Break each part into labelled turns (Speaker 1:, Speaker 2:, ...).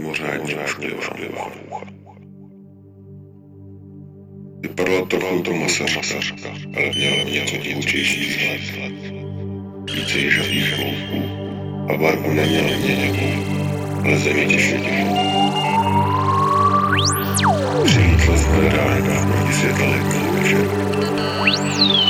Speaker 1: mimořádně ošklivá mucha. Vypadala trochu to masařka, ale měla něco divočejší vzhled. Více žavých hloubků a barvu neměla měnivou, ale země těžší těžší. Přijítla z hledání proti světla letního
Speaker 2: večera.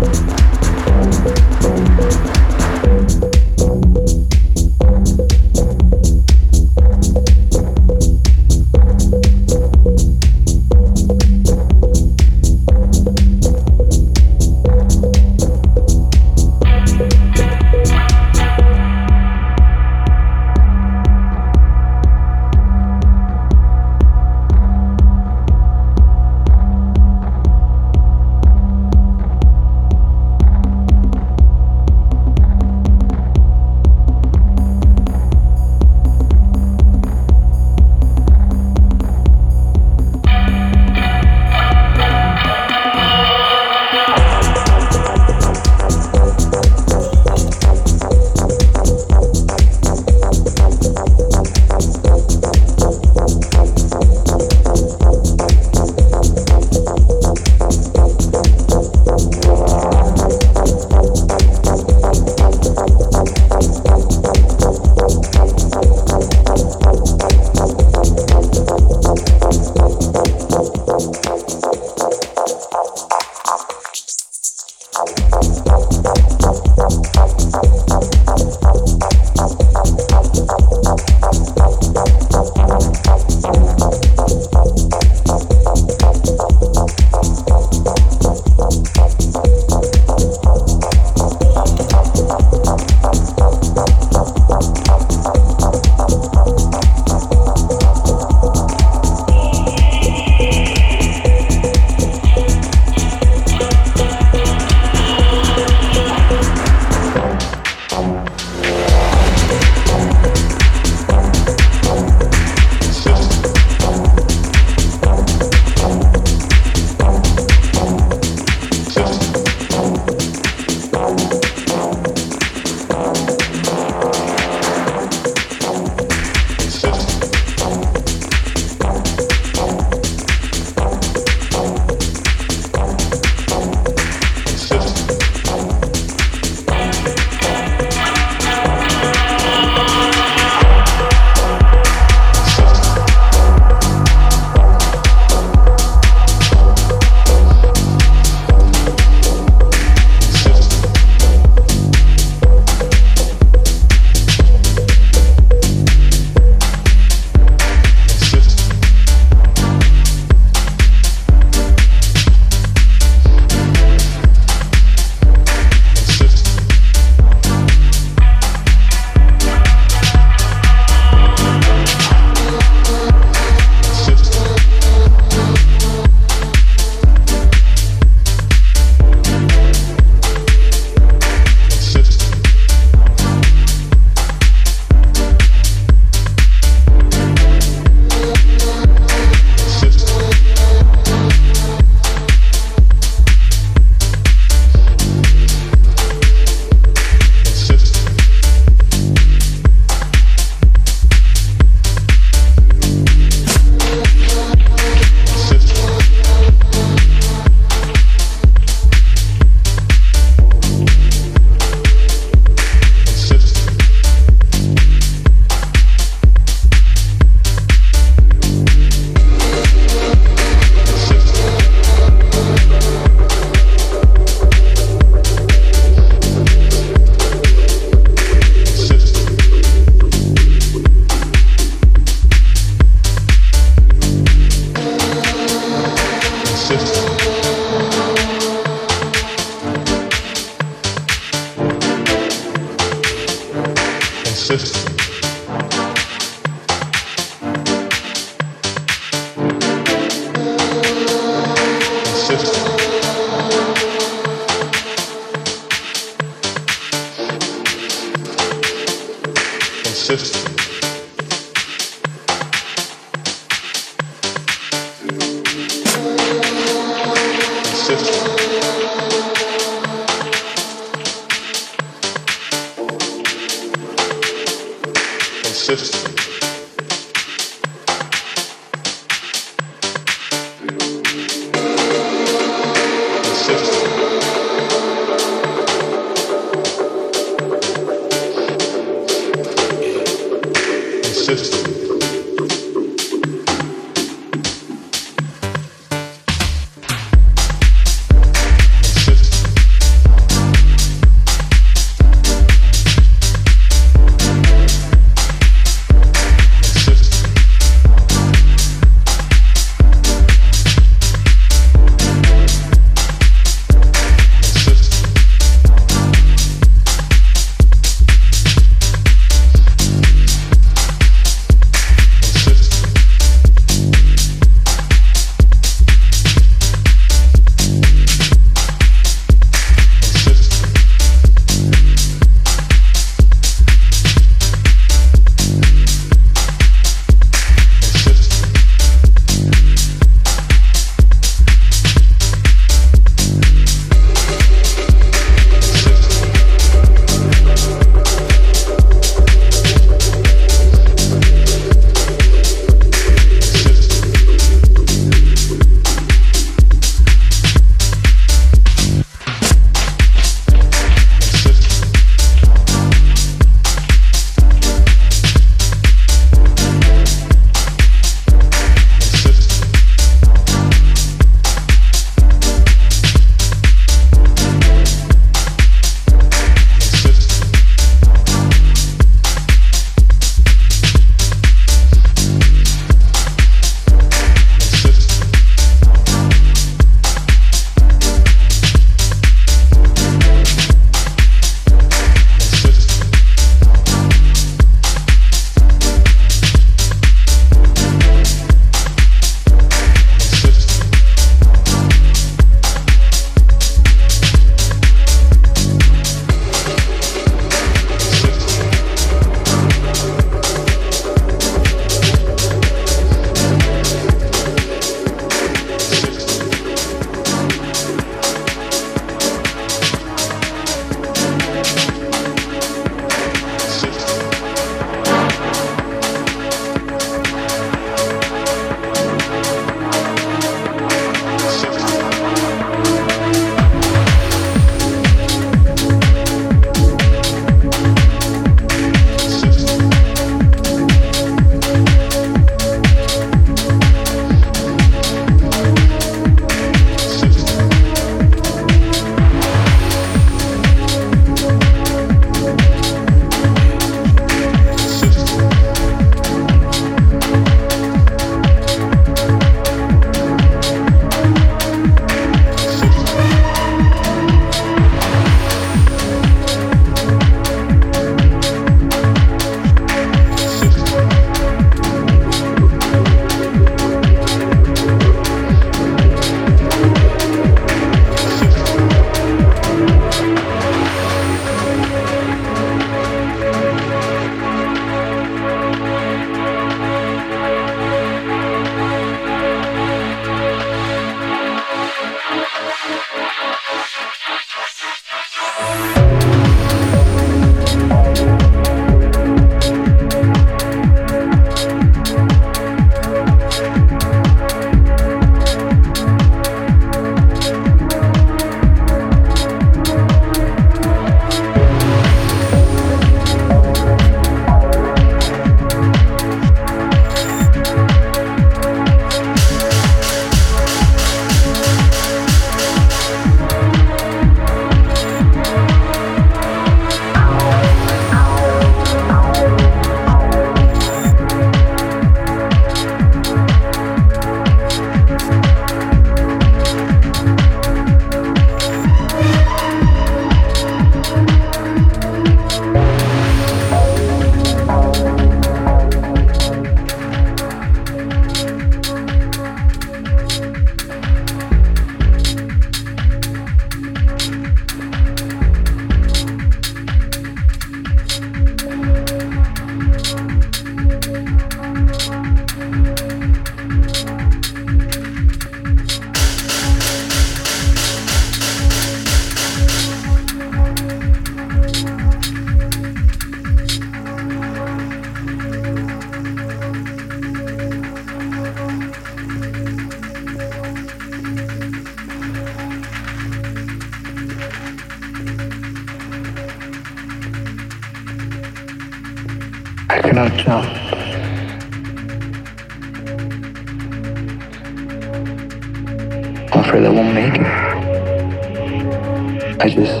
Speaker 3: I just,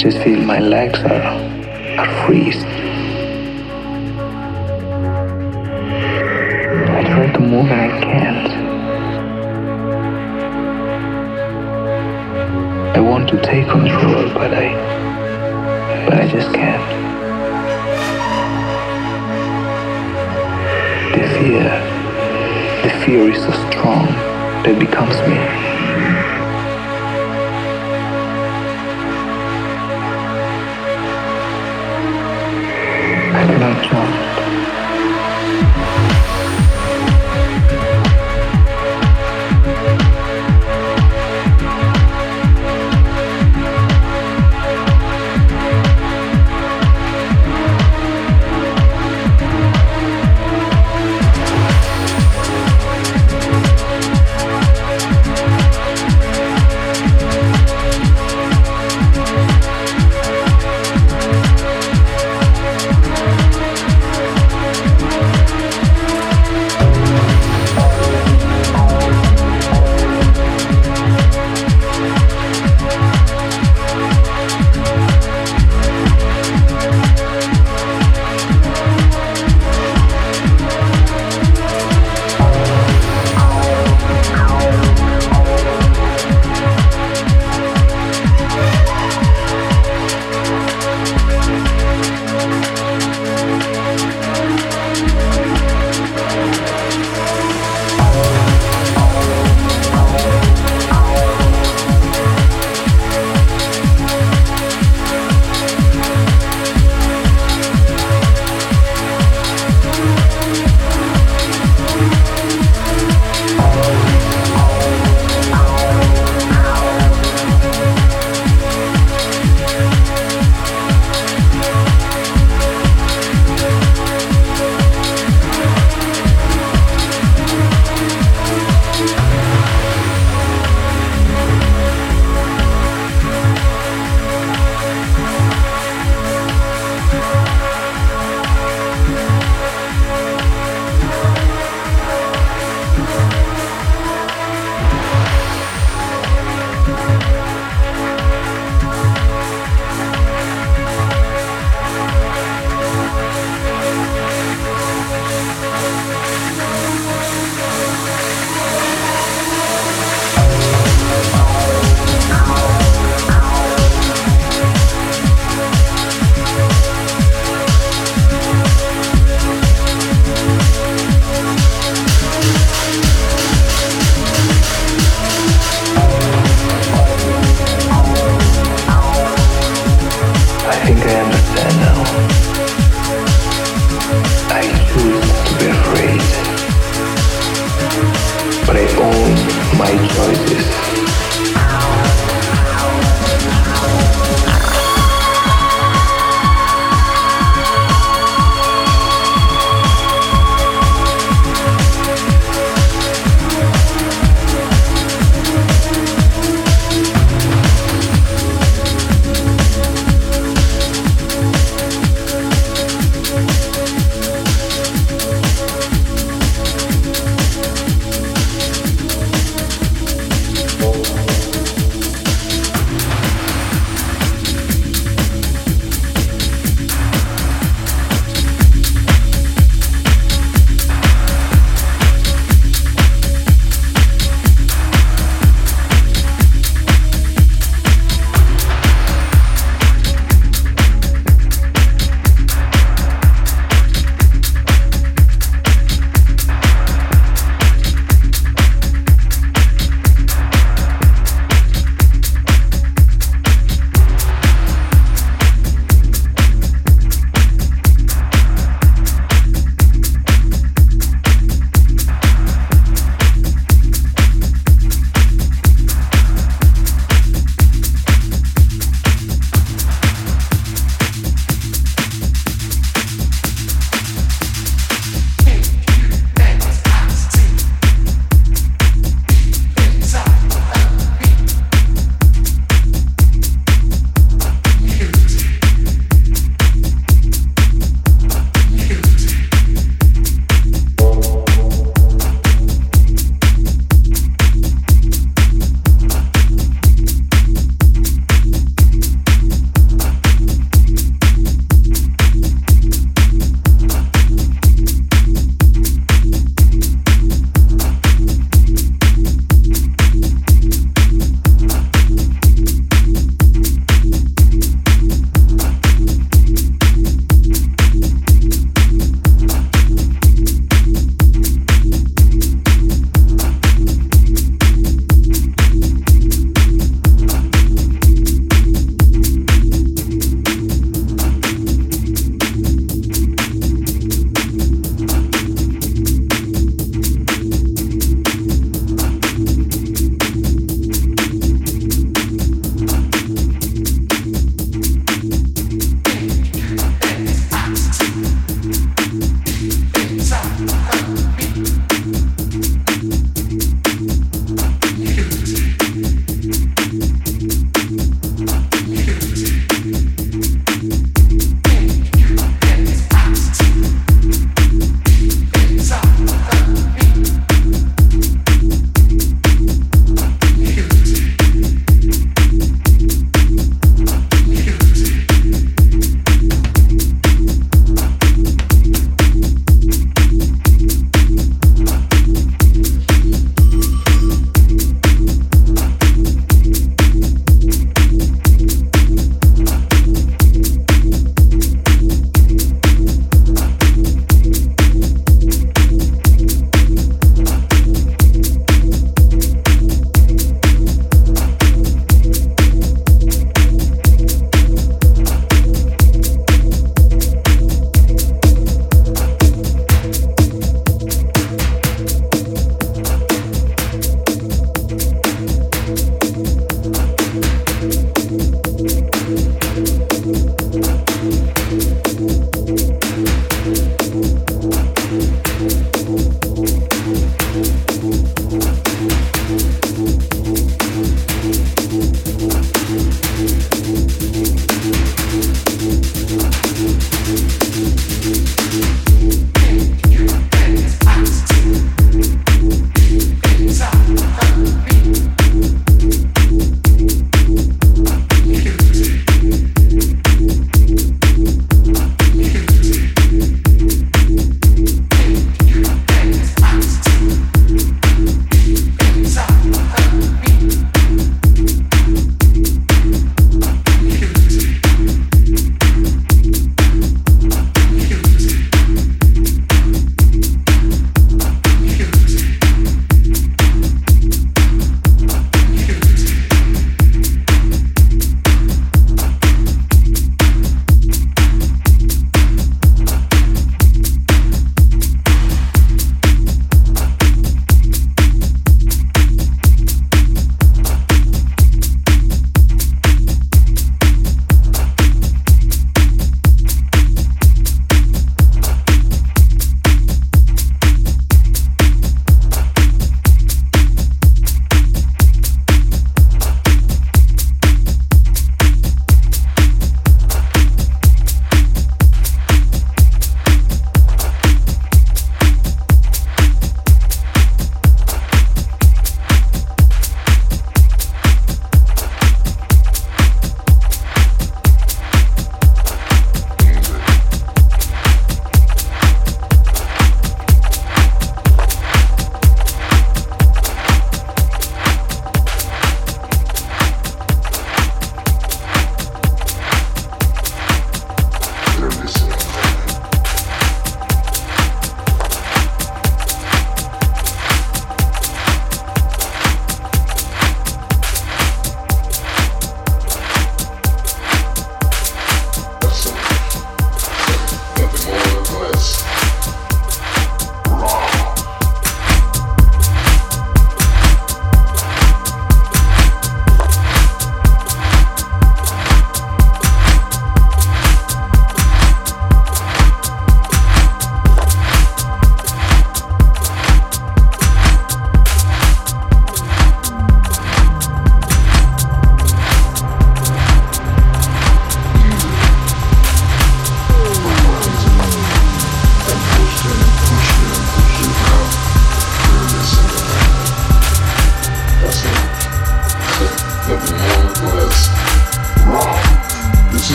Speaker 3: just feel my legs are, are freeze. I try to move and I can't. I want to take control, but I, but I just can't. The fear, the fear is so strong that it becomes me. I cannot